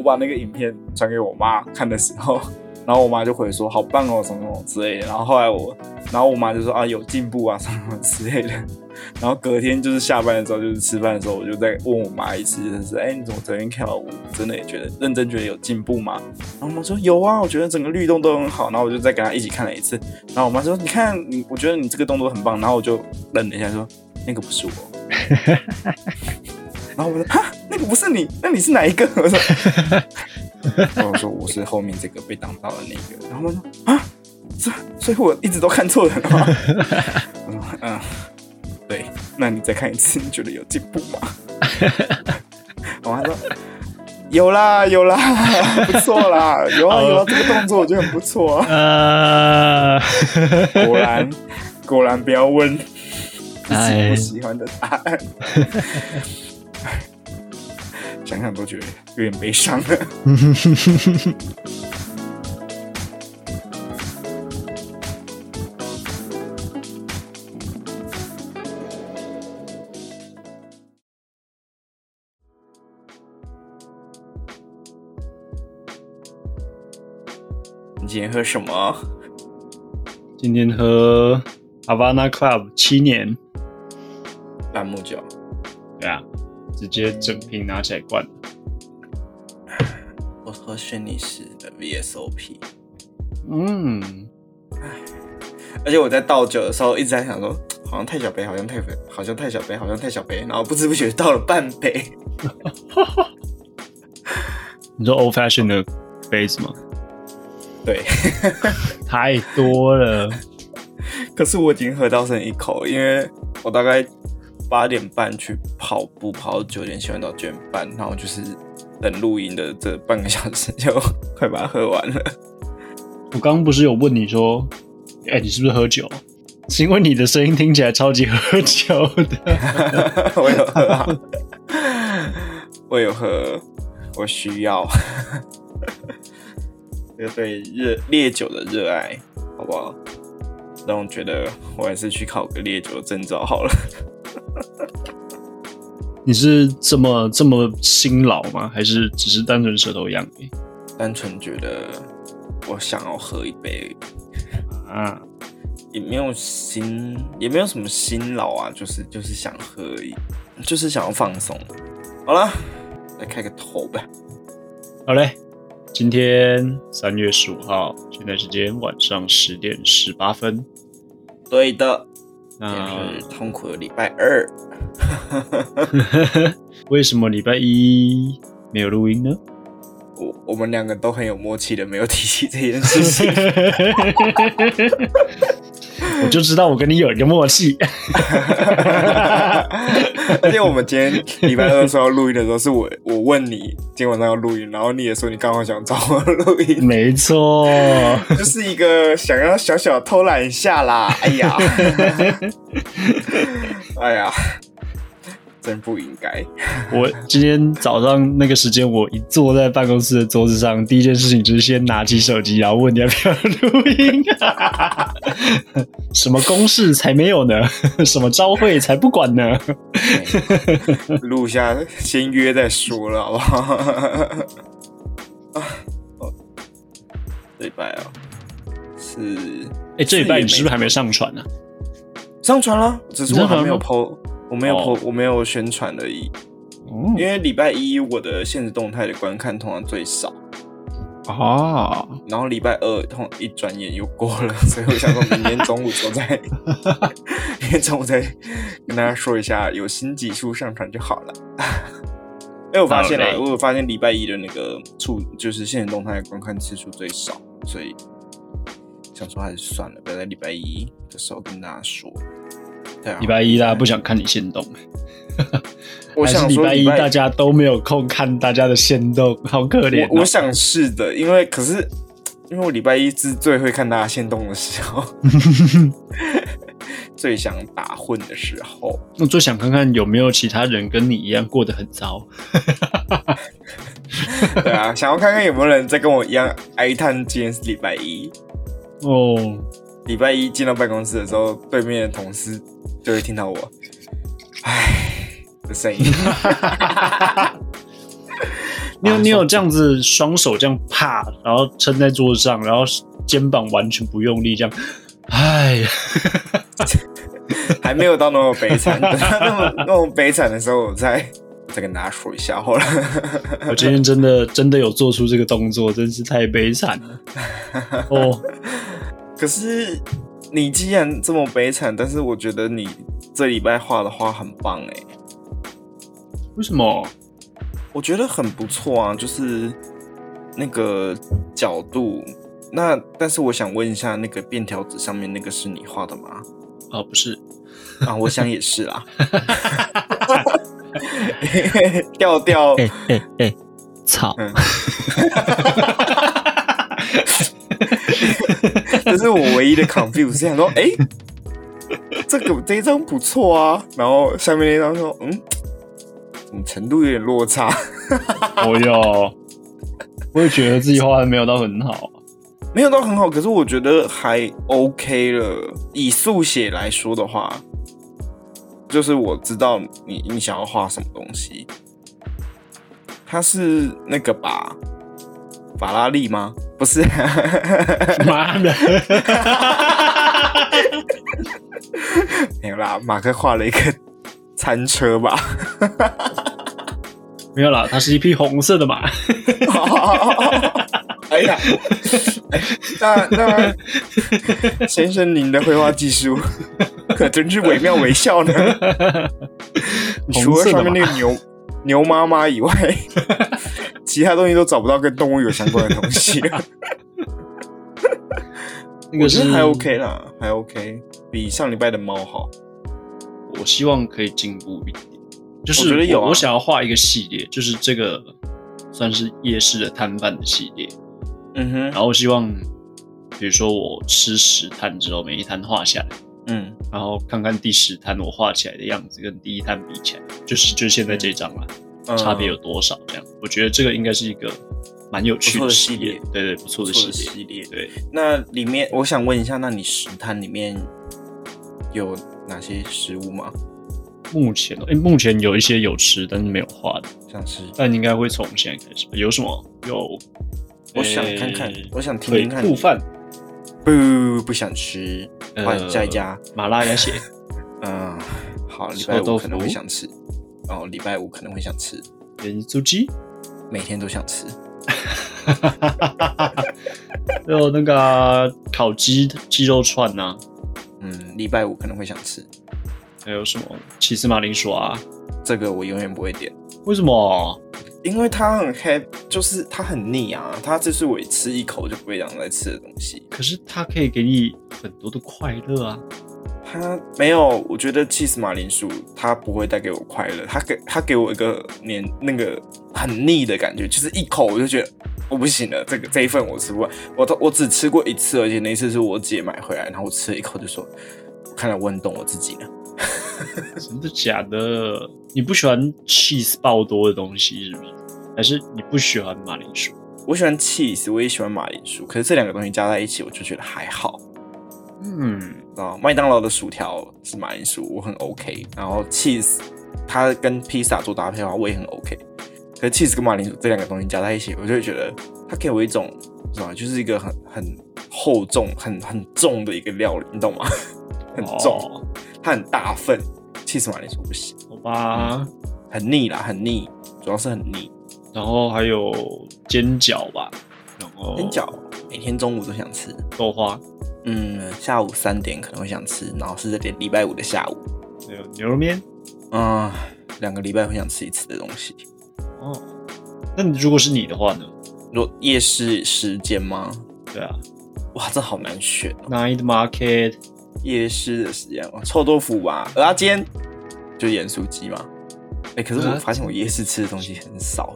我把那个影片传给我妈看的时候，然后我妈就回说好棒哦，什么什么之类的。然后后来我，然后我妈就说啊有进步啊，什么什么之类的。然后隔天就是下班的时候，就是吃饭的时候，我就再问我妈一次，就是哎你怎么昨天跳舞，真的也觉得认真觉得有进步吗？然后我妈说有啊，我觉得整个律动都很好。然后我就再跟她一起看了一次。然后我妈说你看你，我觉得你这个动作很棒。然后我就愣了一下说那个不是我。然后我说哈，那个不是你，那你是哪一个？我说，我说我是后面这个被挡到的那个。然后他说啊，所所以我一直都看错人了吗？我说嗯，对，那你再看一次，你觉得有进步吗？我妈说有啦有啦，不错啦，有啊有啊，这个动作我觉得很不错啊。呃，果然果然不要问自己不喜欢的答案。想想都觉得有点悲伤了。你今天喝什么？今天喝 Havana Club 七年，兰姆酒。对啊，直接整瓶拿起来灌。我喝轩尼诗的 VSOP。嗯，而且我在倒酒的时候一直在想说，好像太小杯，好像太好像太小杯，好像太小杯，然后不知不觉倒了半杯。你说 Old Fashion 的杯子吗？对，太多了。可是我已经喝到剩一口，因为我大概八点半去跑步，跑到九点，洗完澡九点半，然后就是等录音的这半个小时，就 快把它喝完了。我刚刚不是有问你说，哎、你是不是喝酒？是因为你的声音听起来超级喝酒的。我有喝、啊，我有喝，我需要。这个对热烈酒的热爱，好不好？让我觉得我还是去考个烈酒的证照好了。你是这么这么辛劳吗？还是只是单纯舌头痒而已？单纯觉得我想要喝一杯，啊，也没有辛，也没有什么辛劳啊，就是就是想喝而已，就是想要放松。好了，来开个头吧。好嘞，今天三月十五号，现在时间晚上十点十八分。对的，今那天是痛苦的礼拜二。为什么礼拜一没有录音呢？我我们两个都很有默契的，没有提起这件事情。我就知道我跟你有一个默契。而且我们今天礼拜二说要录音的时候，是我我问你今天晚上要录音，然后你也说你刚好想找我录音，没错，就是一个想要小小偷懒一下啦。哎呀，哎呀，真不应该。我今天早上那个时间，我一坐在办公室的桌子上，第一件事情就是先拿起手机，然后问你要不要录音。什么公事才没有呢？什么朝会才不管呢？录下先约再说了，好不好？啊，哦，这礼拜啊，是哎、这礼拜你是不是还没上传呢、上传了，只是我还没有你上 PO，我没有哦 PO，、我没有宣传而已。哦因为礼拜一我的现实动态的观看通常最少，啊，然后礼拜二通一转眼又过了，所以我想说明天中午时候再，明天中午再跟大家说一下，有新集数上传就好了。因为我发现了，我有发现礼拜一的那个处就是现实动态的观看次数最少，所以想说还是算了，不要在礼拜一的时候跟大家说。对啊，礼拜一大家不想看你先动，我想礼拜一大家都没有空看大家的先动，好可怜、哦。我我想是的，因为可是因为我礼拜一是最会看大家现动的时候，最想打混的时候。我最想看看有没有其他人跟你一样过得很糟。对啊，想要看看有没有人在跟我一样哀叹今天是礼拜一。哦，礼拜一进到办公室的时候，对面的同事就会听到我唉的声音。你有你有这样子双手这样啪，然后撑在桌子上，然后肩膀完全不用力这样，唉，还没有到那么悲惨，那么那么悲惨的时候，我再再跟大家说一下好了。我今天真的真的有做出这个动作，真是太悲惨了。哦，可是你既然这么悲惨，但是我觉得你这礼拜画的画很棒哎，为什么？我觉得很不错啊，就是那个角度。那但是我想问一下，那个便条纸上面那个是你画的吗？哦，不是，啊，我想也是啦。调调，哎哎哎，操！嗯，这是我唯一的 confuse，想说，哎、这个这一张不错啊，然后下面那张说，嗯，嗯程度有点落差？我有，我也觉得自己画的没有到很好。没有到很好，可是我觉得还 OK 了。以速写来说的话，就是我知道你你想要画什么东西，它是那个吧，法拉利吗？不是，妈的！没有啦，马克画了一个餐车吧。没有啦，它是一匹红色的马。哎呀，哎，那那先生，您的绘画技术可真是惟妙惟肖呢。除了上面那个牛牛妈妈以外，其他东西都找不到跟动物有相关的东西了。我觉得还 OK 啦，还 OK，比上礼拜的猫好。我希望可以进步一点。就是我觉得有啊我想要画一个系列，就是这个算是夜市的摊贩的系列。嗯哼，然后我希望，比如说我吃十摊之后，每一摊画下来，嗯，然后看看第十摊我画起来的样子跟第一摊比起来，就是就是现在这张啦，嗯差别有多少？这样，我觉得这个应该是一个蛮有趣的系系列对对，不错的系列。系列。对，那里面我想问一下，那你食摊里面有哪些食物吗？目前诶，目前有一些有吃，但是没有画的，像是但应该会从现在开始吧。有什么？有，我想看看诶，我想听听看。兔饭，不不想吃，呃换下一家。麻辣鸭血，嗯，好，礼拜五可能会想吃。哦，礼拜五可能会想吃，盐酥鸡，每天都想吃。还有那个烤鸡鸡肉串呐、嗯，礼拜五可能会想吃，还有什么起司马铃薯啊？这个我永远不会点，为什么？因为它很 heavy，就是它很腻啊，它这是我吃一口就不会想再吃的东西。可是它可以给你很多的快乐啊！它没有，我觉得 cheese 马铃薯它不会带给我快乐，它给它给我一个黏那个很腻的感觉，就是一口我就觉得我不行了，这个这一份我吃不完，我都我只吃过一次，而且那一次是我姐买回来，然后我吃了一口就说，我看来我很懂我自己了。真的假的？你不喜欢 cheese 爆多的东西是不是？还是你不喜欢马铃薯？我喜欢 cheese，我也喜欢马铃薯，可是这两个东西加在一起，我就觉得还好。嗯，啊，麦当劳的薯条是马铃薯，我很 OK。然后 cheese 它跟披萨做搭配的话，我也很 OK。可是 cheese 跟马铃薯这两个东西加在一起，我就会觉得它给我一种，是吧？就是一个很很厚重、很很重的一个料理，你懂吗？很重，哦它很大份。cheese 马铃薯不行，好吧。很腻啦，很腻，主要是很腻。然后还有煎饺吧，然后煎饺每天中午都想吃，豆花，嗯，下午三点可能会想吃，然后是礼礼拜五的下午，还有牛肉面。嗯，两个礼拜会想吃一次的东西。哦，那你如果是你的话呢？如果夜市时间吗？对啊哇，这好难选哦。，Night Market，夜市的时间哦，臭豆腐吧，鹅啊煎，就盐酥鸡嘛。哎、可是我发现我夜市吃的东西很少，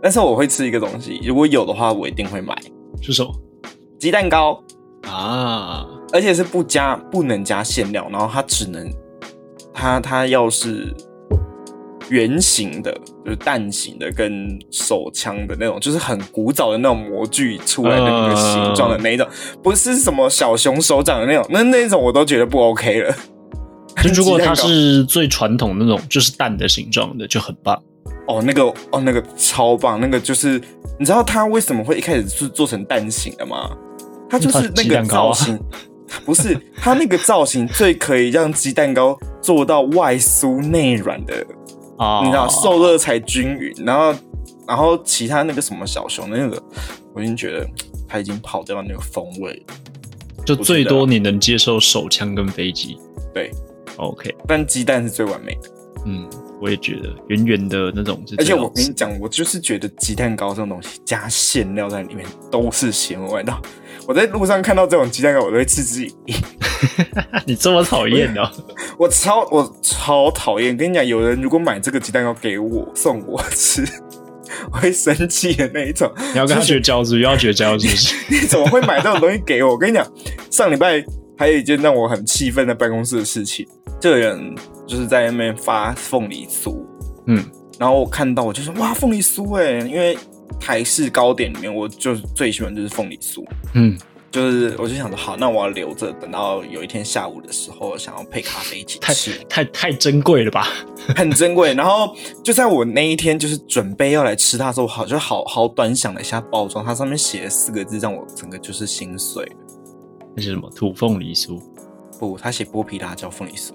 但是我会吃一个东西，如果有的话，我一定会买。是什么？鸡蛋糕，啊？而且是不加不能加馅料，然后它只能它它要是圆形的，就是蛋形的跟手枪的那种，就是很古早的那种模具出来的那个形状的那一种，不是什么小熊手掌的那种，那那种我都觉得不 OK 了。就如果它是最传统那种，就是蛋的形状的，就很棒。哦，那个哦，那个超棒，那个就是你知道它为什么会一开始是做成蛋形的吗？它就是那个造型，不是它那个造型最可以让鸡蛋糕做到外酥内软的啊，你知道受热才均匀，然后然后其他那个什么小熊的那个，我已经觉得它已经跑掉那个风味了。就最多你能接受手枪跟飞机，对，OK，但鸡蛋是最完美的。嗯，我也觉得圆圆的那种，而且我跟你讲，我就是觉得鸡蛋糕这种东西加馅料在里面都是咸味道。我在路上看到这种鸡蛋糕，我都会嗤之以鼻。你这么讨厌哦？我超我超讨厌。跟你讲，有人如果买这个鸡蛋糕给我送我吃。我会生气的那一种，你要跟他绝交是？又要绝交是不是？你怎么会买这种东西给我？我跟你讲，上礼拜还有一件让我很气愤的办公室的事情，这个人就是在那边发凤梨酥，嗯，然后我看到我就说哇，凤梨酥哎，因为台式糕点里面我就最喜欢就是凤梨酥，嗯。就是我就想说，好，那我要留着，等到有一天下午的时候，想要配咖啡一起吃。太太太珍贵了吧？很珍贵。然后就在我那一天就是准备要来吃它的时候，好就好好端详了一下包装，它上面写了四个字，让我整个就是心碎。那是什么？土凤梨酥？不，他写剥皮辣椒凤梨酥，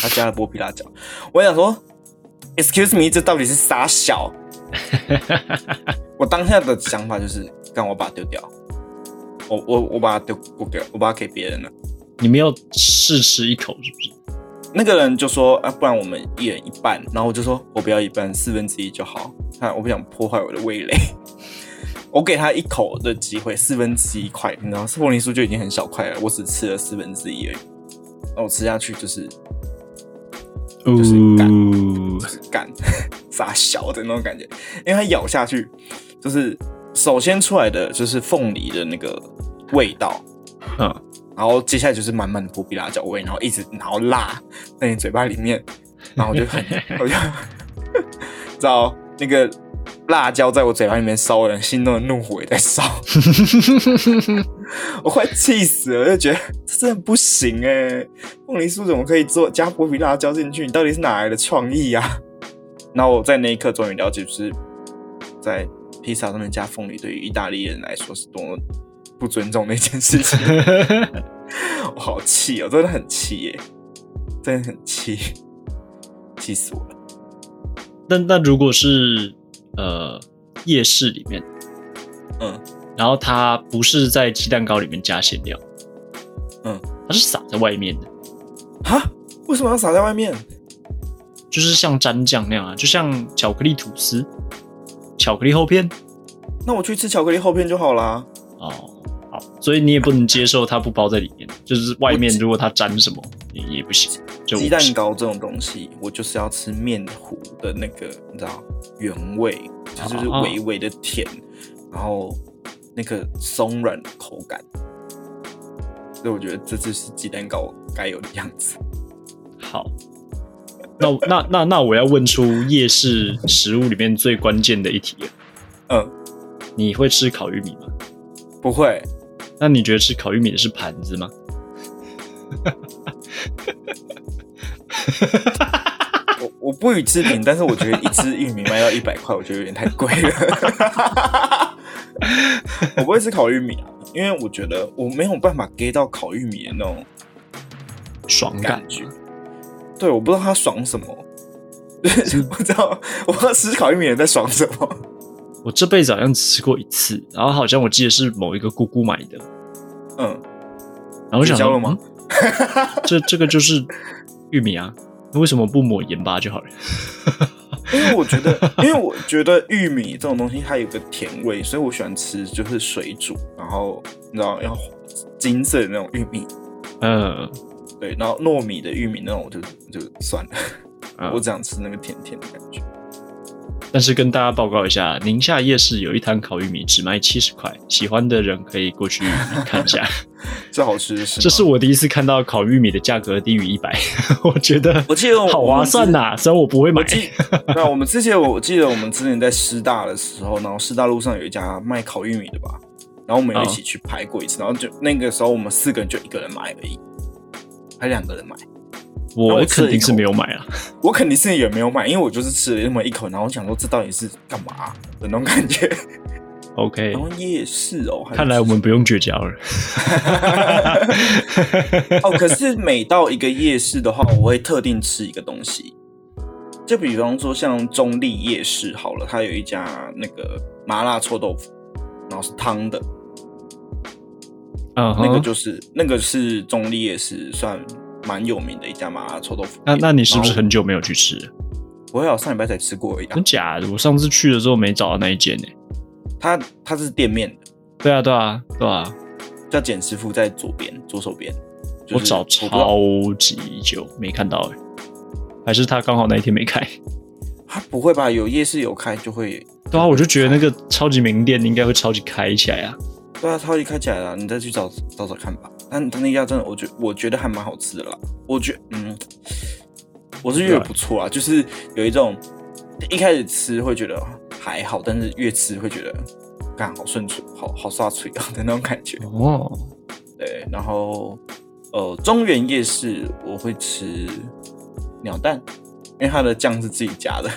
他加了剥皮辣椒。我想说，Excuse me，这到底是啥小？我当下的想法就是，让我把它丢掉。我我我把它丢不给，我把它给别人了。你们要试吃一口是不是？那个人就说啊，不然我们一人一半。然后我就说我不要一半，四分之一就好。看我不想破坏我的味蕾，我给他一口的机会，四分之一块，你知道，凤梨酥就已经很小块了，我只吃了四分之一而已。那我吃下去就是就是干，就是干，炸小的那种感觉，因为它咬下去就是。首先出来的就是凤梨的那个味道，嗯，然后接下来就是满满的剥皮辣椒味，然后一直然后辣在你嘴巴里面，然后我就很 我就 知道那个辣椒在我嘴巴里面烧人，心中的怒火也在烧，我快气死了，我就觉得这真的不行哎，凤梨酥怎么可以做加剥皮辣椒进去？你到底是哪来的创意呀？然后我在那一刻终于了解，就是在。披萨上面加凤梨，对于意大利人来说是多么不尊重的一件事情。我好气哦，真的很气耶，真的很气，气死我了。但但如果是呃夜市里面，嗯，然后它不是在鸡蛋糕里面加馅料，嗯，它是撒在外面的。哈？为什么要撒在外面？就是像蘸酱那样啊，就像巧克力吐司。巧克力厚片，那我去吃巧克力厚片就好啦。哦，好，所以你也不能接受它不包在里面，就是外面如果它沾什么也也不行。鸡蛋糕这种东西，我就是要吃面糊的那个，你知道原味，它就是微微的甜，然后那个松软的口感。所以我觉得这就是鸡蛋糕该有的样子。好。那那那那我要问出夜市食物里面最关键的一题了。嗯，你会吃烤玉米吗？不会。那你觉得吃烤玉米的是盘子吗？我我不予置评，但是我觉得一只玉米卖到一百块，我觉得有点太贵了。我不会吃烤玉米啊，因为我觉得我没有办法 get 到烤玉米的那种爽感觉。对，我不知道它爽什么，不知道我不知道吃烤玉米在爽什么。我这辈子好像只吃过一次，然后好像我记得是某一个姑姑买的，嗯，然后我想了吗？这这个就是玉米啊，为什么不抹盐巴就好了？因为我觉得，因为我觉得玉米这种东西它有个甜味，所以我喜欢吃就是水煮，然后你知道要金色的那种玉米，嗯。对，然后糯米的玉米那种我就就算了，我只想吃那个甜甜的感觉。但是跟大家报告一下，宁夏夜市有一摊烤玉米只卖七十块，喜欢的人可以过去看一下。这好吃是？这是我第一次看到烤玉米的价格低于一百，我觉得我记得好划算呐，虽然我不会买。那我们之前我记得我们之前在师大的时候，然后师大路上有一家卖烤玉米的吧，然后我们有一起去排过一次，然后就那个时候我们四个人就一个人买而已。还两个人买，我肯定是没有买啊。我肯定是也没有买，因为我就是吃了那么一口，然后我想说这到底是干嘛的那种感觉。OK，然后夜市哦，看来我们不用绝交了。哦，可是每到一个夜市的话，我会特定吃一个东西，就比方说像中立夜市好了，它有一家那个麻辣臭豆腐，然后是汤的，嗯哼，那个就是那个是中立夜市算蛮有名的一家麻辣臭豆腐那。那你是不是很久没有去吃了？我有上礼拜才吃过而已、啊真。假的？我上次去的时候没找到那一间呢、它它是店面的，对啊，对啊，对啊，叫简师傅在左边左手边。就是我找超级久没看到哎、还是他刚好那一天没开？他不会吧？有夜市有开就会。对啊，我就觉得那个超级名店应该会超级开起来啊。对啊，超级开起来了，你再去找找找看吧。但他那家真的，我觉我觉得还蛮好吃的啦。我觉嗯，我是觉得不错啊，就是有一种一开始吃会觉得还好，但是越吃会觉得干好顺嘴，好好刷嘴啊的那种感觉。哦，对，然后呃，中原夜市我会吃鸟蛋，因为它的酱是自己加的，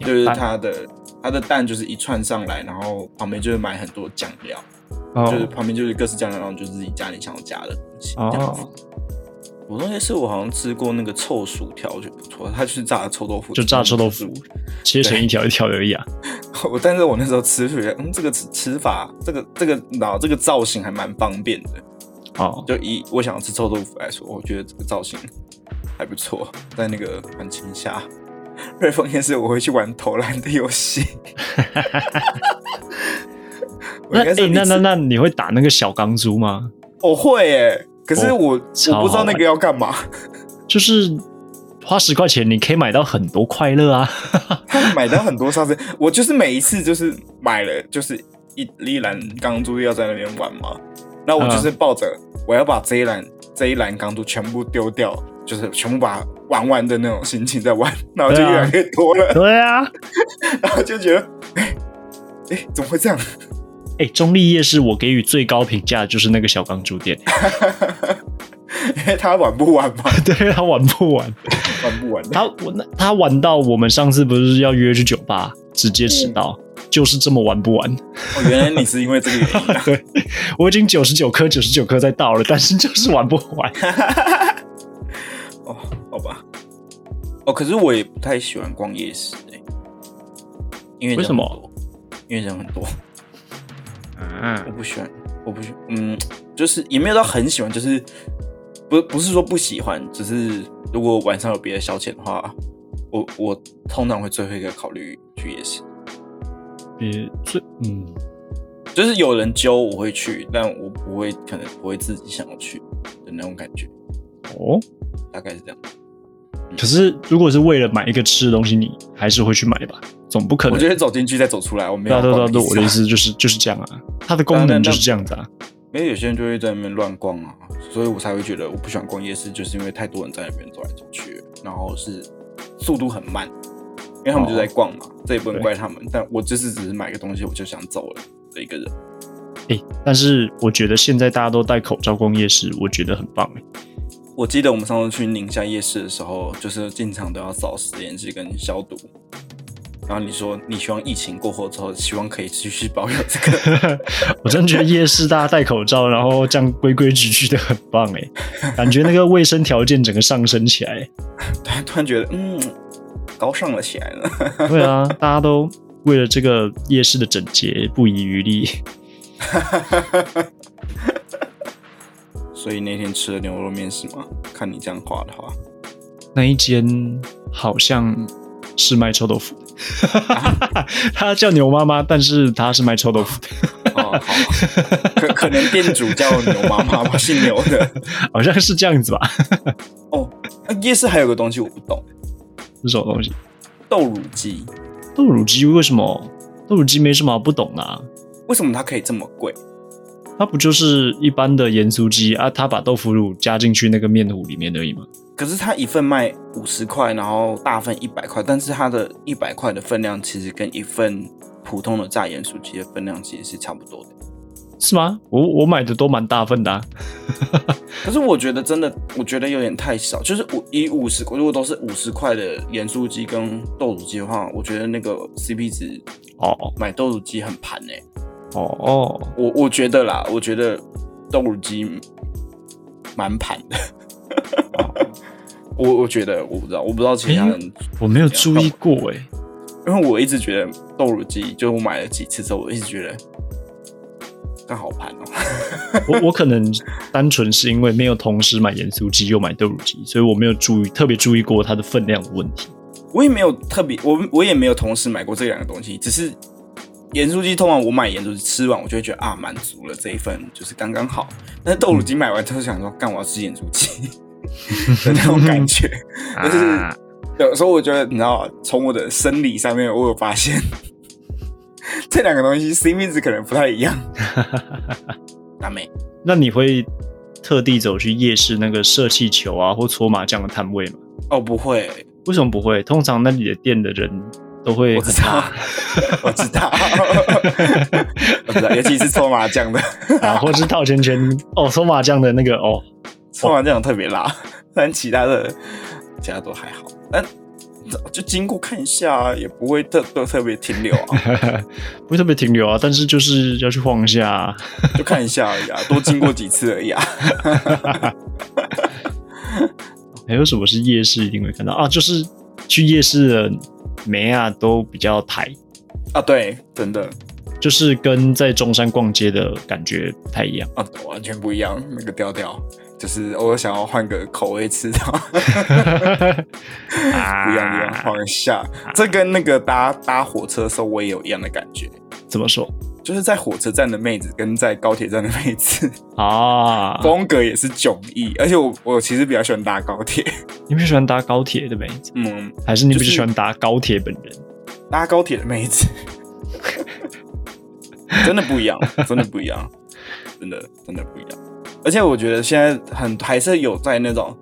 就是它的它的蛋就是一串上来，然后旁边就是买很多酱料。就是哦旁边就是各式酱料，然后就是自己家里想要加的东西。我那夜市我好像吃过那个臭薯条，我觉得不错。它就是炸的臭豆腐，就炸臭豆腐，切成一条一条而已啊。我但是我那时候吃就觉得，嗯，这个吃吃法，这个这个然后这个造型还蛮方便的。哦，就以我想吃臭豆腐来说，我觉得这个造型还不错。在那个环境下，瑞丰夜市我会去玩投篮的游戏。我那哎、应该是那那那你会打那个小钢珠吗？我会耶，可是哦我、超我不知道那个要干嘛。就是花十块钱，你可以买到很多快乐啊。他买到很多上次，我就是每一次就是买了，就是一一篮钢珠要在那边玩嘛，那我就是抱着我要把这一篮这一篮钢珠全部丢掉，就是全部把它玩完的那种心情在玩，然后就越来越多了，对啊，然后就觉得，哎、哎、怎么会这样？哎、中立夜市我给予最高评价就是那个小钢珠店，因为他玩不完嘛，对他玩不完，玩不完。他我那他玩到我们上次不是要约去酒吧，直接迟到，就是这么玩不完。哦，原来你是因为这个原因啊！对我已经九十九颗九十九颗在到了，但是就是玩不完。哦，好吧。哦，可是我也不太喜欢逛夜市诶、因为为什么？因为人很多。嗯我不喜欢，我不喜，嗯，就是也没有到很喜欢，就是不不是说不喜欢，只是如果晚上有别的消遣的话，我我通常会最后一个考虑去夜市。别最嗯，就是有人揪我会去，但我不会，可能不会自己想要去的那种感觉，哦，大概是这样。可是如果是为了买一个吃的东西，你还是会去买吧？总不可能我。觉得走进去再走出来，我没有对啊对啊对我的意啊思就是就是这样啊，它的功能就是这样子啊。因为有些人就会在那边乱逛啊，所以我才会觉得我不喜欢逛夜市，就是因为太多人在那边走来走去，然后是速度很慢，因为他们就在逛嘛，这也不能怪他们。但我就是只是买个东西我就想走了的一个人。哎、但是我觉得现在大家都戴口罩逛夜市，我觉得很棒哎、我记得我们上次去宁夏夜市的时候，就是进场都要扫实验室跟消毒。然后你说你希望疫情过后之后，希望可以继续保有这个，我真的觉得夜市大家戴口罩，然后这样规规矩矩的很棒哎、感觉那个卫生条件整个上升起来。突然突然觉得嗯高尚了起来了。对啊，大家都为了这个夜市的整洁不遗余力。所以那天吃了牛肉面是吗？看你这样画的话，那一间好像是卖臭豆腐的，它叫牛妈妈，但是它是卖臭豆腐的，哦，好，可可能店主叫牛妈妈吧，姓牛的。好像是这样子吧？哦，那夜市还有个东西我不懂，是什么东西？豆乳鸡，豆乳鸡为什么？豆乳鸡没什么好不懂的、啊，为什么它可以这么贵？它不就是一般的盐酥鸡啊？它把豆腐乳加进去那个面糊里面而已嘛。可是它一份卖五十块，然后大份一百块，但是它的一百块的分量其实跟一份普通的炸盐酥鸡的分量其实是差不多的。是吗？我我买的都蛮大份的、啊，可是我觉得真的，我觉得有点太少。就是五以五十，如果都是五十块的盐酥鸡跟豆乳鸡的话，我觉得那个 CP 值哦买豆乳鸡很盘哎、哦哦，我我觉得啦，我觉得豆乳鸡蛮盘的。我我觉得我不知道，我不知道其他人，我没有注意过哎、因为我一直觉得豆乳鸡，就我买了几次之后，我一直觉得刚好盘哦、我我可能单纯是因为没有同时买盐酥鸡又买豆乳鸡，所以我没有注意特别注意过它的分量的问题。我也没有特别，我我也没有同时买过这两个东西，只是盐酥鸡通常我买盐酥鸡吃完，我就会觉得啊满足了这一份，就是刚刚好。但是豆乳鸡买完之后想说，干我要吃盐酥鸡的那种感觉，就是啊有时候我觉得你知道，从我的生理上面，我有发现 这两个东西 CP 值可能不太一样。大妹，那你会特地走去夜市那个射气球啊或搓麻将的摊位吗？哦不会，为什么不会？通常那里的店的人都会我知道，我知道，我知道，尤其是搓麻将的。啊，或是套圈圈哦，搓麻将的那个哦，搓麻将特别辣，但其他的其他都还好。但就经过看一下，也不会特特特别停留啊，不会特别停留啊，但是就是要去晃一下、啊。就看一下而已啊，多经过几次而已啊。还有什么是夜市一定会看到啊？就是去夜市的梅啊都比较台，啊，对，真的就是跟在中山逛街的感觉不太一样。啊，完全不一样，那个调调。就是偶尔想要换个口味吃到 不一样的地方晃一下，这跟那个搭搭火车的时候我也有一样的感觉，怎么说？就是在火车站的妹子跟在高铁站的妹子。啊？风格也是迥异，而且我我其实比较喜欢搭高铁，你不是喜欢搭高铁的妹子，嗯，还是你不是较喜欢搭高铁本人？搭高铁的妹子，真的不一样，真的不一样，真的真的不一样。而且我觉得现在很还是有在那种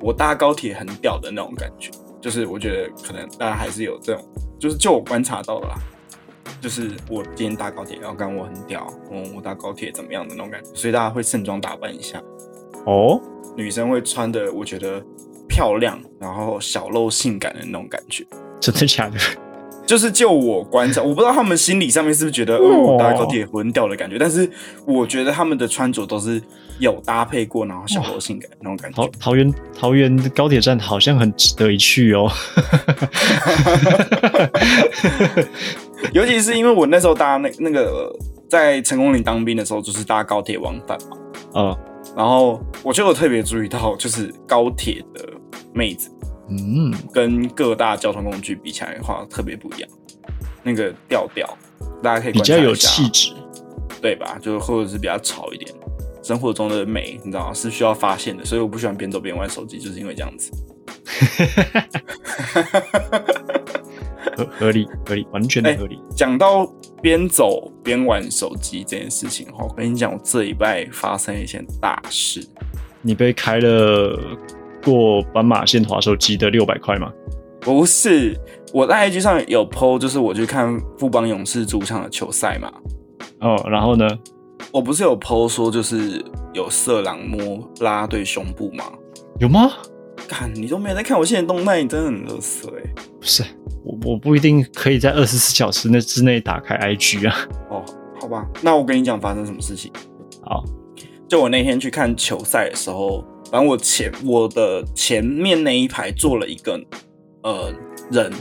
我搭高铁很屌的那种感觉，就是我觉得可能大家还是有这种，就是就我观察到的啦，就是我今天搭高铁，然后刚我很屌，嗯，我搭高铁怎么样的那种感觉，所以大家会盛装打扮一下，哦，女生会穿的我觉得漂亮，然后小露性感的那种感觉。真的假的？就是就我观察，我不知道他们心理上面是不是觉得，呃，我搭高铁混掉的感觉，但是我觉得他们的穿着都是有搭配过，然后小露性感那种感觉桃。桃园桃园高铁站好像很值得一去哦。尤其是因为我那时候搭那那个在成功岭当兵的时候，就是搭高铁往返嘛，嗯，然后我就有特别注意到，就是高铁的妹子嗯，跟各大交通工具比起来的话，特别不一样，那个调调，大家可以比较有气质。对吧？就或者是比较潮一点。生活中的美，你知道吗？是需要发现的，所以我不喜欢边走边玩手机，就是因为这样子。合合理合理，完全的合理。讲到边走边玩手机这件事情我跟你讲，我这礼拜发生一件大事。你被开了过斑马线滑手机的六百块吗？不是，我在 IG 上有 PO，就是我去看富邦勇士主场的球赛嘛。哦，然后呢？我不是有 PO 说，就是有色狼摸拉队胸部吗？有吗？看你都没有在看我现在动态，你真的很乐色哎。不是，我我不一定可以在二十四小时内之内打开 IG 啊。哦，好吧，那我跟你讲发生什么事情。好，就我那天去看球赛的时候，反正我前我的前面那一排坐了一个呃人，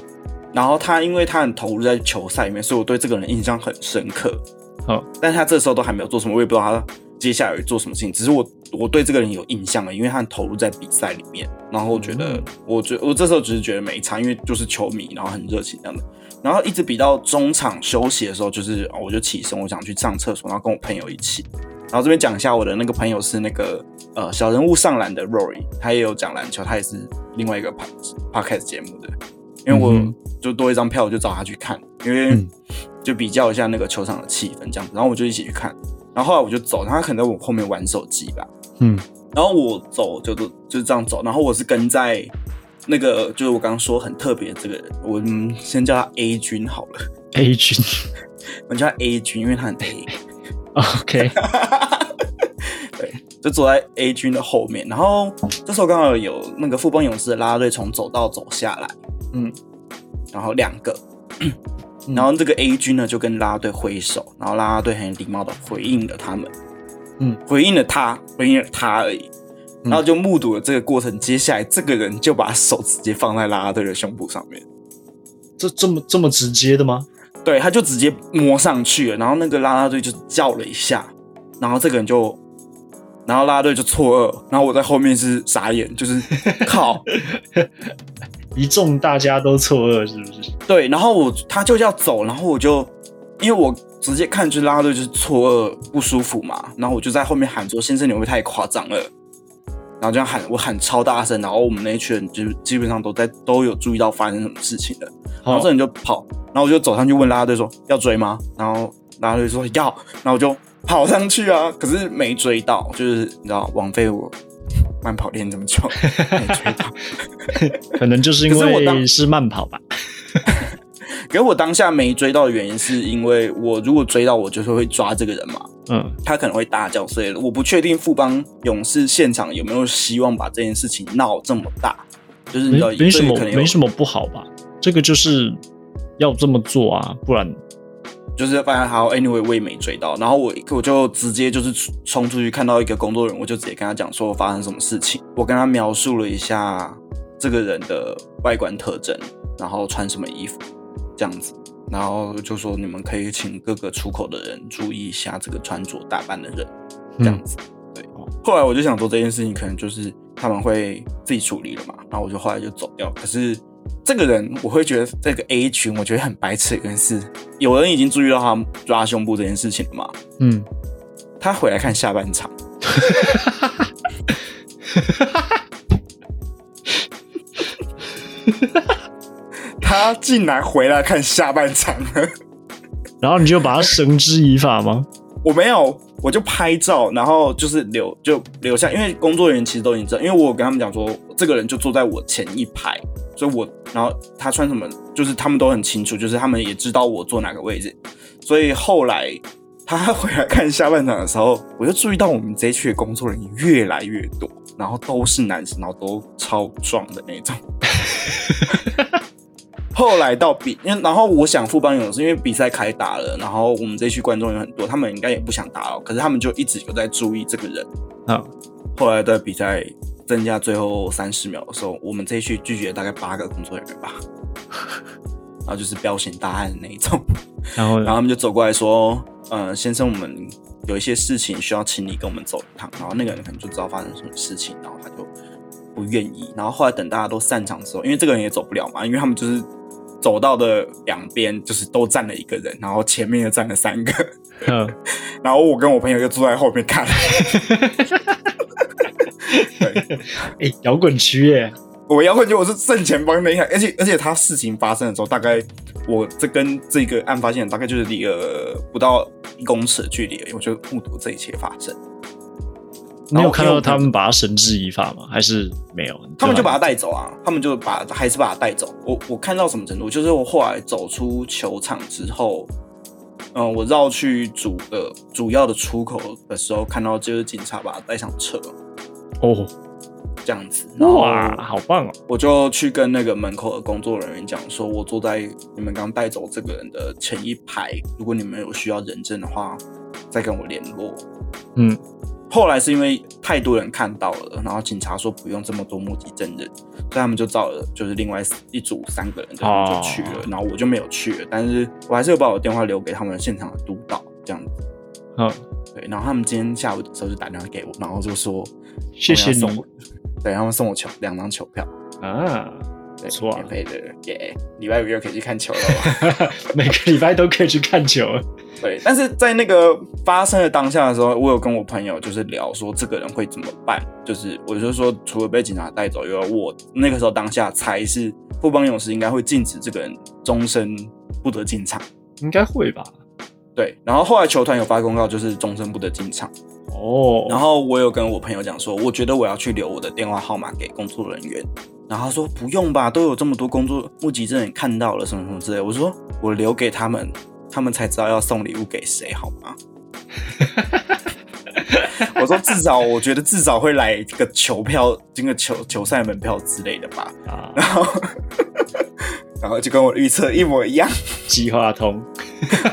然后他因为他很投入在球赛里面，所以我对这个人印象很深刻。好，但他这时候都还没有做什么，我也不知道他接下来会做什么事情。只是我我对这个人有印象了，因为他很投入在比赛里面。然后我觉得，嗯我觉我这时候只是觉得没差，因为就是球迷，然后很热情这样的。然后一直比到中场休息的时候，就是哦，我就起身，我想去上厕所，然后跟我朋友一起。然后这边讲一下，我的那个朋友是那个呃小人物上篮的 Rory，他也有讲篮球，他也是另外一个 pod podcast 节目的。因为我嗯就多一张票，我就找他去看，因为嗯就比较一下那个球场的气氛这样子。然后我就一起去看，然后后来我就走，他可能在我后面玩手机吧。嗯，然后我走就就就是这样走，然后我是跟在那个就是我刚刚说很特别的这个人，我们先叫他 A 君好了，A 君 我们叫他 A 君，因为他很 A。OK，对，就坐在 A 军的后面，然后这时候刚好有那个富邦勇士的拉拉队从走道走下来，嗯，然后两个，然后这个 A 军呢就跟拉拉队挥手，然后拉拉队很礼貌的回应了他们，嗯，回应了他，回应了他而已，然后就目睹了这个过程，接下来这个人就把手直接放在拉拉队的胸部上面，这这么这么直接的吗？对，他就直接摸上去了，然后那个啦啦队就叫了一下，然后这个人就，然后啦啦队就错愕，然后我在后面是傻眼，就是靠，一众大家都错愕，是不是？对，然后我他就要走，然后我就因为我直接看就是啦啦队就是错愕不舒服嘛，然后我就在后面喊说：“先生，你会不会太夸张了？”然后这样喊，我喊超大声，然后我们那一群人就基本上都在都有注意到发生什么事情了。然后这人就跑，然后我就走上去问拉拉队说：“要追吗？”然后拉拉队说：“要。”然后我就跑上去啊，可是没追到，就是你知道枉费我慢跑练这么久没追到。可能就是因 可是我是慢跑吧。可是我当下没追到的原因，是因为我如果追到，我就是会抓这个人嘛，嗯，他可能会大叫，所以我不确定富邦勇士现场有没有希望把这件事情闹这么大，就是你知道，没没什么可能没什么不好吧？这个就是要这么做啊，不然就是发现好，anyway 我也没追到，然后我我就直接就是冲冲出去看到一个工作人员，我就直接跟他讲说发生什么事情，我跟他描述了一下这个人的外观特征，然后穿什么衣服这样子，然后就说你们可以请各个出口的人注意一下这个穿着打扮的人，这样子。对，后来我就想说这件事情可能就是他们会自己处理了嘛，然后我就后来就走掉。可是这个人，我会觉得这个 A 群，我觉得很白痴的一件事，有人已经注意到他抓胸部这件事情了嘛？嗯，他回来看下半场，他竟然回来看下半场了。然后你就把他绳之以法吗？我没有，我就拍照，然后就是留就留下，因为工作人员其实都已经知道，因为我有跟他们讲说，这个人就坐在我前一排，所以我然后他穿什么，就是他们都很清楚，就是他们也知道我坐哪个位置，所以后来他回来看下半场的时候，我就注意到我们这一区的工作人员越来越多，然后都是男生，然后都超壮的那种。后来到比，因为然后我想富邦勇士，因为比赛开打了，然后我们这一区观众有很多，他们应该也不想打扰，可是他们就一直有在注意这个人。啊，后来在比赛增加最后三十秒的时候，我们这一区拒绝大概八个工作人员吧，然后就是彪形大汉的那一种，然后然后他们就走过来说：“呃，先生，我们有一些事情需要请你跟我们走一趟。”然后那个人可能就知道发生什么事情，然后他就不愿意。然后后来等大家都散场之后，因为这个人也走不了嘛，因为他们就是走道的两边就是都站了一个人，然后前面又站了三个，嗯，然后我跟我朋友就坐在后面看。对，哎，摇滚区耶，我摇滚区我是正前方那一台，而且而且他事情发生的时候，大概我这跟这个案发现场大概就是离了不到一公尺的距离，我就目睹这一切发生。你有看到他们把他绳之以法吗？还是没有？他们就把他带走啊，他们就把还是把他带走。我我看到什么程度，就是我后来走出球场之后，嗯，我绕去主的主要的出口的时候，看到就是警察把他带上车，哦，这样子。哇，好棒哦！我就去跟那个门口的工作人员讲说，我坐在你们刚带走这个人的前一排，如果你们有需要人证的话，再跟我联络。嗯，后来是因为太多人看到了，然后警察说不用这么多目击证人，所以他们就找了就是另外一组三个人，就去了，然后我就没有去了，但是我还是有把我的电话留给他们现场的督导，这样子。嗯，对，然后他们今天下午的时候就打电话给我，然后就说谢谢你。对，他们送我球两张球票，啊，对，不错啊免费的，耶，礼拜五又可以去看球了嘛。每个礼拜都可以去看球。对，但是在那个发生的当下的时候，我有跟我朋友就是聊说这个人会怎么办，就是我就说除了被警察带走，以外，我那个时候当下猜是富邦勇士应该会禁止这个人终身不得进场。应该会吧？对，然后后来球团有发公告，就是终身不得进场。哦，然后我有跟我朋友讲说，我觉得我要去留我的电话号码给工作人员。然后他说不用吧，都有这么多工作目击证人看到了什么什么之类。我说我留给他们，他们才知道要送礼物给谁，好吗？我说至少，我觉得至少会来个球票，这个球球赛门票之类的吧。啊，然后，然后就跟我预测一模一样。计划通，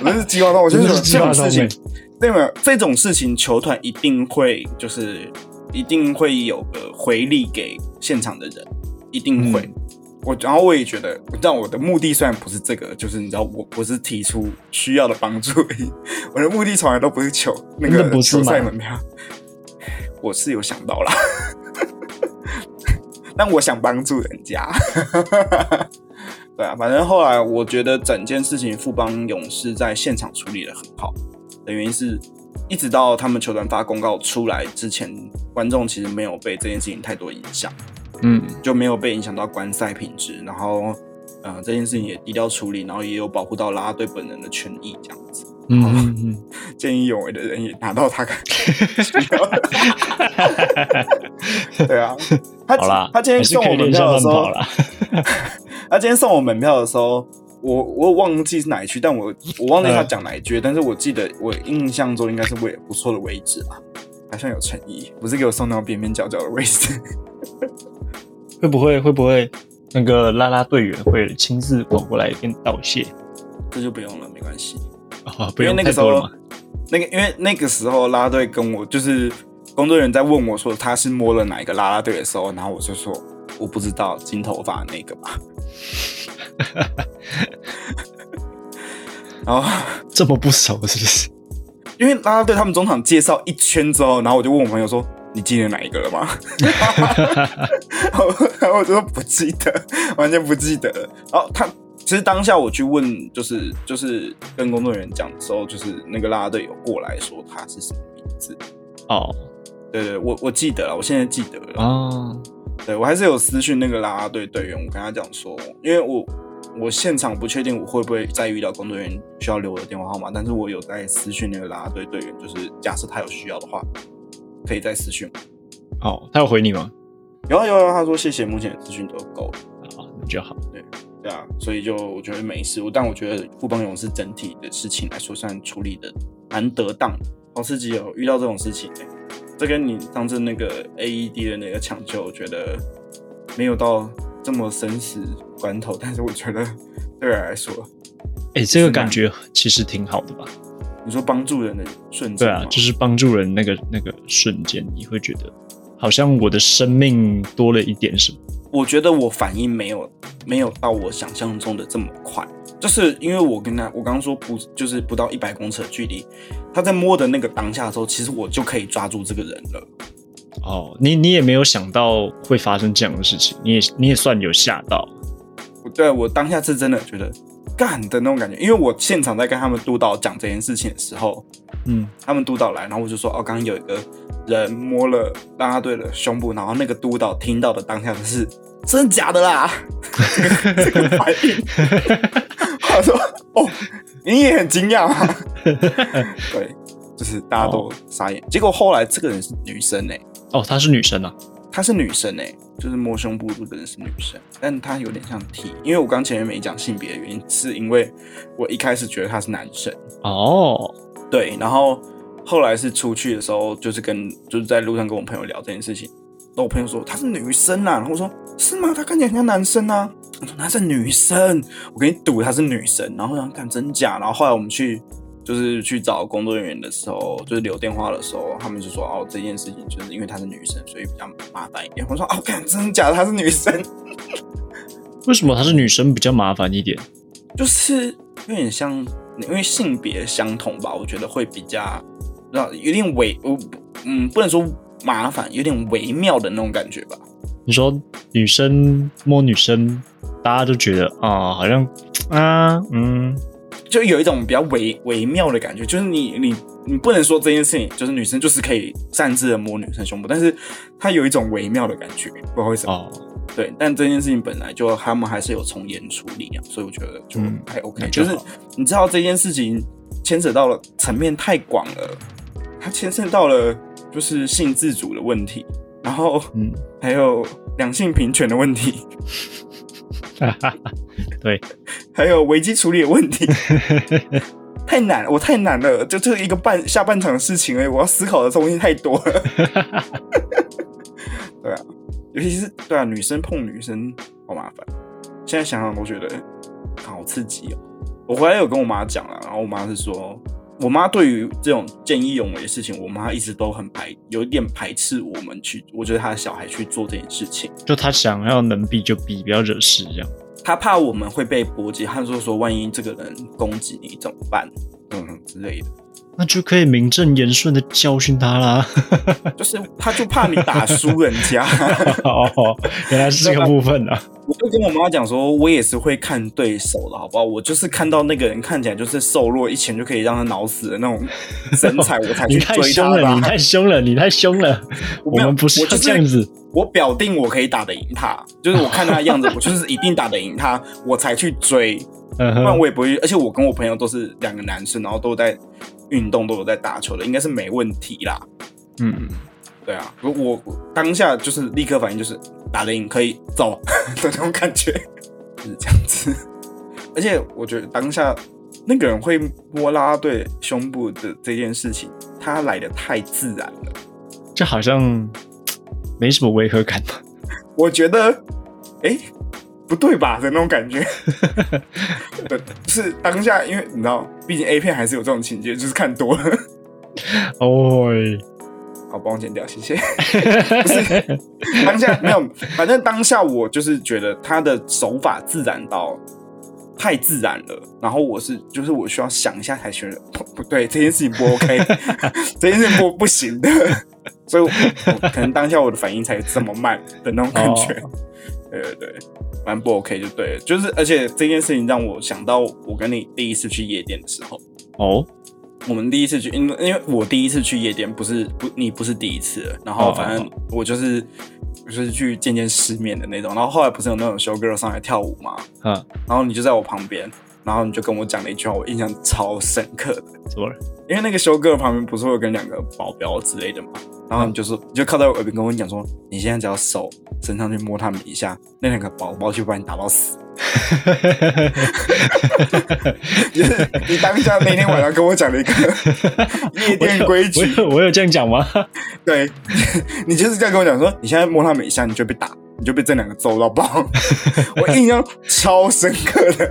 不是计划通，我就真是这种事情欸，对吗？这种事情，球团一定会就是一定会有个回礼给现场的人，一定会。嗯我然后我也觉得，但我的目的虽然不是这个，就是你知道，我我是提出需要的帮助而已。我的目的从来都不是求那个真的不是球赛门票，我是有想到啦，但我想帮助人家。对啊，反正后来我觉得整件事情富邦勇士在现场处理的很好的原因是，一直到他们球团发公告出来之前，观众其实没有被这件事情太多影响。嗯，就没有被影响到观赛品质，然后呃这件事情也低调处理，然后也有保护到啦啦队本人的权益，这样子。嗯嗯嗯，见义勇为的人也拿到他需要的。对啊，他好啦，他今天送我门票的时候。他今天送我门票的时候，我我忘记是哪一区，但我我忘记他讲哪一句，但是我记得我印象中应该是位不错的位置吧，还算有诚意，不是给我送到边边角角的位置。会不会会不会那个拉拉队员会亲自跑过来跟你道谢？这就不用了，没关系。啊，不用那个时候那个因为那个时候啦啦队跟我就是工作人员在问我说他是摸了哪一个拉拉队的时候，然后我就说我不知道金头发那个吧。然后这么不熟是不是？因为拉拉队他们中场介绍一圈之后，然后我就问我朋友说：“你记得哪一个了吗？” 然后我就说不记得，完全不记得了。然后他其实当下我去问，就是就是跟工作人员讲的时候，就是那个啦啦队有过来说他是什么名字。哦对对，我我记得了，我现在记得了。哦，对我还是有私讯那个啦啦队队员，我跟他讲说，因为我我现场不确定我会不会再遇到工作人员需要留我的电话号码，但是我有在私讯那个啦啦队队员，就是假设他有需要的话，可以再私讯我。哦，他有回你吗？有啊有啊，他说谢谢，目前的资讯都够了。啊，那就好。对对啊，所以就我觉得没事，但我觉得富邦勇士整体的事情来说，算处理的蛮得当的。黄世吉有遇到这种事情、欸，这跟你上次那个 AED 的那个抢救，我觉得没有到这么生死关头，但是我觉得对我来说，哎、这个感觉其实挺好的吧？你说帮助人的瞬间，对啊，就是帮助人那个那个瞬间，你会觉得好像我的生命多了一点什么。我觉得我反应没有没有到我想象中的这么快，就是因为我跟他，我刚刚说不就是不到一百公尺的距离，他在摸的那个当下的时候，其实我就可以抓住这个人了。哦，你你也没有想到会发生这样的事情，你也你也算有吓到。我对我当下是真的觉得干的那种感觉，因为我现场在跟他们督导讲这件事情的时候，嗯，他们督导来，然后我就说哦，刚刚有一个人摸了啦啦队的胸部，然后那个督导听到的当下就是真的假的啦，这 个这个反应，他说哦，你也很惊讶吗？对，就是大家都傻眼。结果后来这个人是女生哎、哦，她是女生啊。她是女生哎、就是摸胸部这个人是女生，但她有点像 T，因为我刚前面没讲性别的原因，是因为我一开始觉得他是男生，哦，对，然后后来是出去的时候，就是跟就是在路上跟我朋友聊这件事情，然后我朋友说她是女生啊，然后我说是吗？她看起来很像男生啊，我说她是女生，我跟你赌她是女生，然后想看真假，然后后来我们去。就是去找工作人员的时候，就是留电话的时候，他们就说哦，这件事情就是因为她是女生，所以比较麻烦一点。我说哦，看真的假的，她是女生，为什么她是女生比较麻烦一点？就是有点像，因为性别相同吧，我觉得会比较，让有点微，我嗯，不能说麻烦，有点微妙的那种感觉吧。你说女生摸女生，大家都觉得啊、好像 啊，嗯，就有一种比较微微妙的感觉，就是你你你不能说这件事情就是女生就是可以擅自的摸女生胸部，但是它有一种微妙的感觉，不知道为什么。哦，对，但这件事情本来就他们还是有从严处理啊，所以我觉得就嗯还 OK、就是你知道这件事情牵扯到了层面太广了，它牵涉到了就是性自主的问题，然后嗯，还有两性平权的问题，哈哈哈，对，还有危机处理的问题，太 太难，我太难了，就这一个半下半场的事情哎，我要思考的东西太多了。对啊，尤其是对啊，女生碰女生好麻烦，现在想想都觉得好刺激哦。我回来有跟我妈讲了，然后我妈是说，我妈对于这种见义勇为的事情，我妈一直都很排，有一点排斥我们去，我觉得她的小孩去做这件事情。就她想要能避就避，不要惹事这样。她怕我们会被波及，她说说万一这个人攻击你怎么办，嗯之类的，那就可以名正言顺的教训他啦。就是他就怕你打输人家。哦，原来是这个部分啊。我就跟我妈讲说，我也是会看对手的，好不好？我就是看到那个人看起来就是瘦弱，一拳就可以让他脑死的那种身材，我才去你太追凶了。你太凶了，你太凶了。我们不是这样子。我表定我可以打得赢他，就是我看他的样子，我就是一定打得赢他，我才去追。嗯不然，我也不会，而且我跟我朋友都是两个男生，然后都在运动，都有在打球的，应该是没问题啦。嗯，对啊，我我我当下就是立刻反应就是打得赢可以走 的那种感觉，就是这样子。而且我觉得当下那个人会摸啦啦队胸部的这件事情，他来的太自然了。这好像没什么违和感吧？我觉得，哎、不对吧的那种感觉。对，是当下，因为你知道，毕竟 A 片还是有这种情节，就是看多了。哦，好，帮我剪掉，谢谢。不是当下没有，反正当下我就是觉得他的手法自然到太自然了，然后我是就是我需要想一下才觉得不不对，这件事情不 OK，这件事情不不行的，所以可能当下我的反应才这么慢的那种感觉。对对对，反正不 OK 就对了，就是而且这件事情让我想到我跟你第一次去夜店的时候。哦，我们第一次去，因为因为我第一次去夜店，不是不你不是第一次了，然后哦反正我就是我就是去见见世面的那种，然后后来不是有那种 show girl 上来跳舞嘛，嗯，然后你就在我旁边，然后你就跟我讲了一句话，我印象超深刻的，怎么了？因为那个 show girl 旁边不是会有跟两个保镖之类的嘛，然后你就说你就靠在我耳边跟我讲说，你现在只要手伸上去摸他们一下，那两个保镖就把你打到死。就是你当下那天晚上跟我讲了一个 夜店规矩我，有我有这样讲吗？对你就是这样跟我讲说，你现在摸他们一下，你就被打，你就被这两个揍到爆。我印象超深刻的，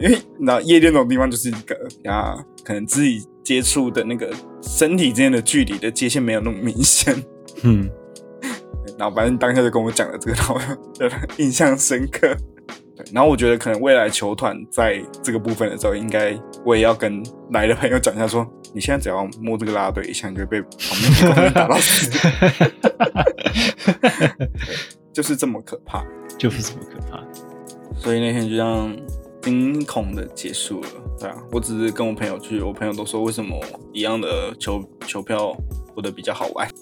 因为你知道夜店这种地方就是一个啊，可能自己接触的那个身体之间的距离的界限没有那么明显。嗯，然后反正当下就跟我讲了这个，然后印象深刻。对，然后我觉得可能未来球团在这个部分的时候，应该我也要跟来的朋友讲一下说，你现在只要摸这个啦啦队一下，你就会被旁边的打到死。对就是这么可怕。就是这么可怕。所以那天就这样惊恐的结束了。对啊，我只是跟我朋友去，我朋友都说为什么一样的球球票我的比较好玩。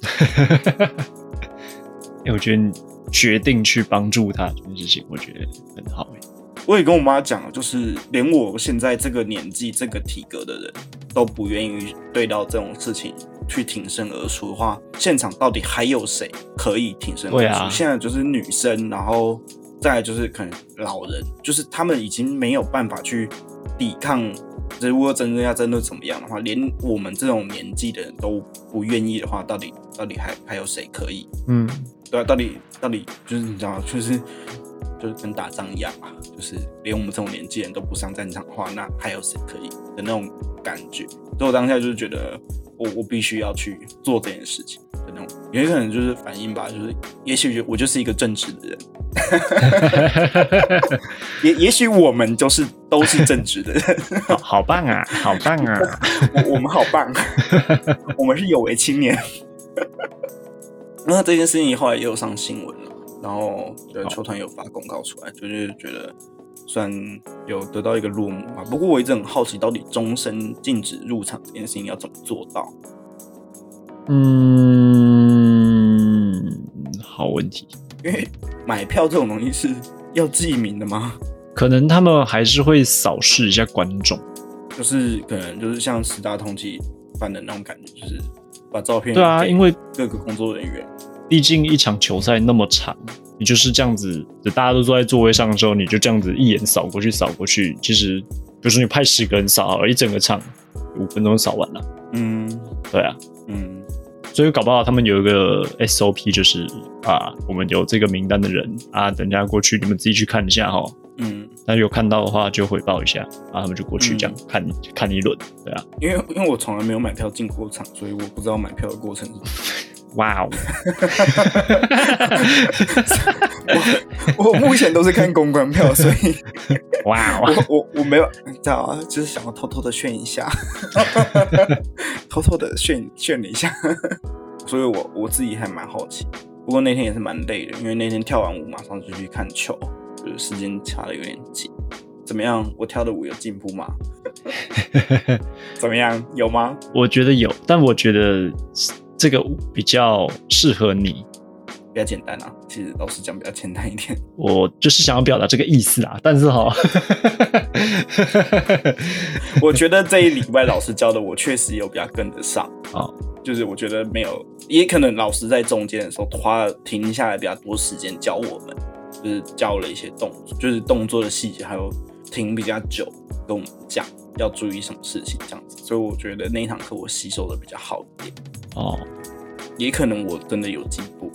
哎，我觉得你决定去帮助他这件事情，我觉得很好哎。我也跟我妈讲了，就是连我现在这个年纪、这个体格的人都不愿意对到这种事情去挺身而出的话，现场到底还有谁可以挺身而出？现在就是女生，然后再来就是可能老人，就是他们已经没有办法去抵抗。如果真的要真的怎么样的话，连我们这种年纪的人都不愿意的话，到底到底还还有谁可以？嗯，对啊，到底到底就是你知道，就是就是跟打仗一样嘛，就是连我们这种年纪人都不上战场的话，那还有谁可以的那种感觉？所以我当下就是觉得我我必须要去做这件事情的那种，有可能就是反应吧，就是也许我就是一个正直的人，也也许我们就是都是正直的人，好好棒啊，好棒啊！我我们好棒，我们是有为青年。那这件事情后来也有上新闻了，然后呃球团有发公告出来，就是觉得算有得到一个落幕吧。不过我一直很好奇，到底终身禁止入场这件事情要怎么做到？嗯，好问题。因为买票这种东西是要记名的吗？可能他们还是会扫视一下观众。就是可能就是像十大通缉犯的那种感觉，就是把照片对啊，因为各个工作人员毕竟一场球赛那么长，你就是这样子，大家都坐在座位上的时候，你就这样子一眼扫过去，扫过去，其实比如说你派十个人扫，一整个场五分钟扫完了。嗯对啊，嗯所以搞不好他们有一个 SOP，就是啊，我们有这个名单的人啊，等一下过去你们自己去看一下哈。嗯，那有看到的话就回报一下，然后他们就过去这样、看看一轮，对啊。因为因为我从来没有买票进过场，所以我不知道买票的过程是什么。哇哦，我目前都是看公关票，所以哇哦，我我我没有，你知道啊，就是想要偷偷的炫一下，偷偷的炫炫了一下，所以我我自己还蛮好奇。不过那天也是蛮累的，因为那天跳完舞马上就去看球，就是时间掐的有点紧。怎么样？我跳的舞有进步吗？怎么样？有吗？我觉得有，但我觉得这个舞比较适合你。比较简单啊，其实老实讲比较简单一点。我就是想要表达这个意思啊，但是哈，我觉得这一礼拜老师教的我确实有比较跟得上。啊就是我觉得没有，也可能老师在中间的时候花了停下来比较多时间教我们，就是教了一些动作，就是动作的细节，还有停比较久，跟我们讲要注意什么事情这样子，所以我觉得那一堂课我吸收的比较好一点，哦，也可能我真的有进步，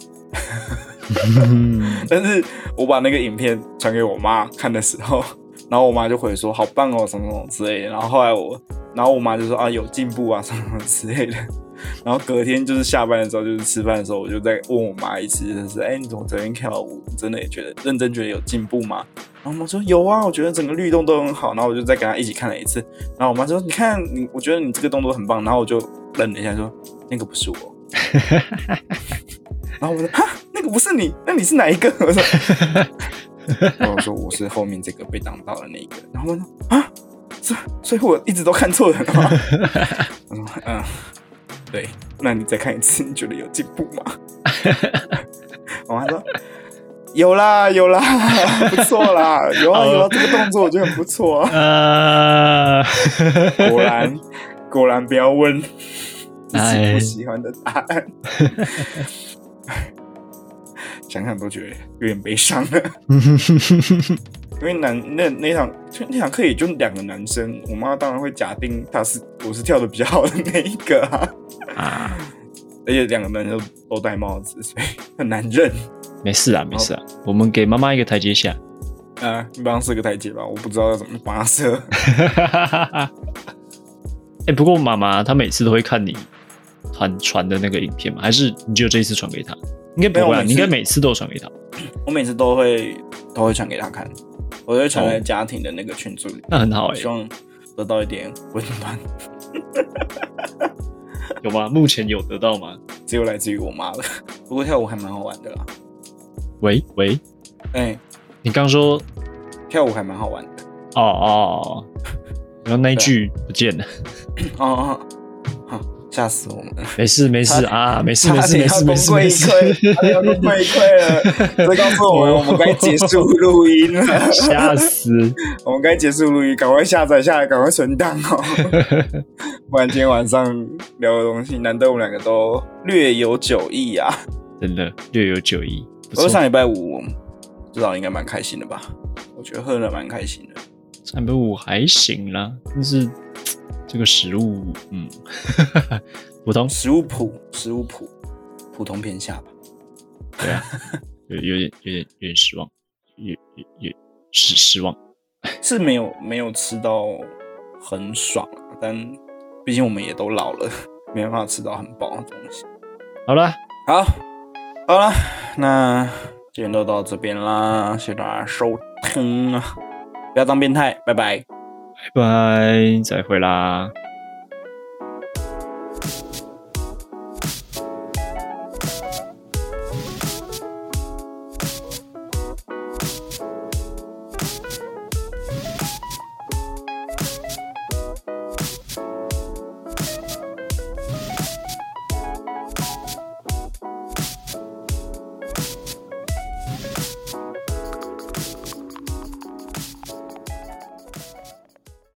嗯 但是我把那个影片传给我妈看的时候，然后我妈就回说好棒哦，什么什么之类的。然后后来我，然后我妈就说啊有进步啊，什么什么之类的。然后隔天就是下班的时候，就是吃饭的时候，我就再问我妈一次，就是哎你怎么昨天跳舞，真的也觉得认真觉得有进步吗？然后我妈说有啊，我觉得整个律动都很好。然后我就再跟她一起看了一次。然后我妈说你看你，我觉得你这个动作很棒。然后我就愣了一下说那个不是我。然后我说哈，那个不是你，那你是哪一个？我说，然后我说我是后面这个被挡到的那一个。然后我说啊，所所以我一直都看错人了？我说嗯，对，那你再看一次，你觉得有进步吗？我妈说有啦有啦，不错啦，有啊 有啊，这个动作我觉得很不错啊。呃，果然果然不要问自己哎不喜欢的答案。想想都觉得有点悲伤了，因为男那那堂就那堂课也就两个男生，我妈当然会假定他是我是跳的比较好的那一个啊，啊，而且两个男生都戴帽子，所以很难认。没事啊，没事啊，我们给妈妈一个台阶下。啊，你帮他设个台阶吧，我不知道要怎么帮他设。哎、不过妈妈她每次都会看你传传的那个影片吗？还是你只有这一次传给她？应该不会啊，没有每次你应该每次都有传给他。我每次都会都会传给他看，我会传在哦家庭的那个群组里，那很好哎、希望得到一点温暖。有吗？目前有得到吗？只有来自于我妈了。不过跳舞还蛮好玩的啦，喂喂，哎、你刚说跳舞还蛮好玩的。哦哦，然后那一句不见了，哦 哦，好，吓死我们了！没事没事啊，没事没事没事没事没事，要崩溃了。这告诉我们，我们该结束录音了。吓死！我们该结束录音，赶快下载下来，赶快存档哦。不然今天晚上聊的东西，难得我们两个都略有酒意啊。真的略有酒意，不不过。上礼拜五，至少应该蛮开心的吧？我觉得喝的蛮开心的。上礼拜五还行啦，但是这个食物，嗯，普通，食物普，食物普，普通偏下吧。对啊，有有点有点有点失望，有有有失失望。是没有没有吃到很爽啊，但毕竟我们也都老了，没办法吃到很饱的东西。好了，好，好了，那今天就到这边啦，谢谢大家收听啊，不要当变态，拜拜。拜拜，再会啦。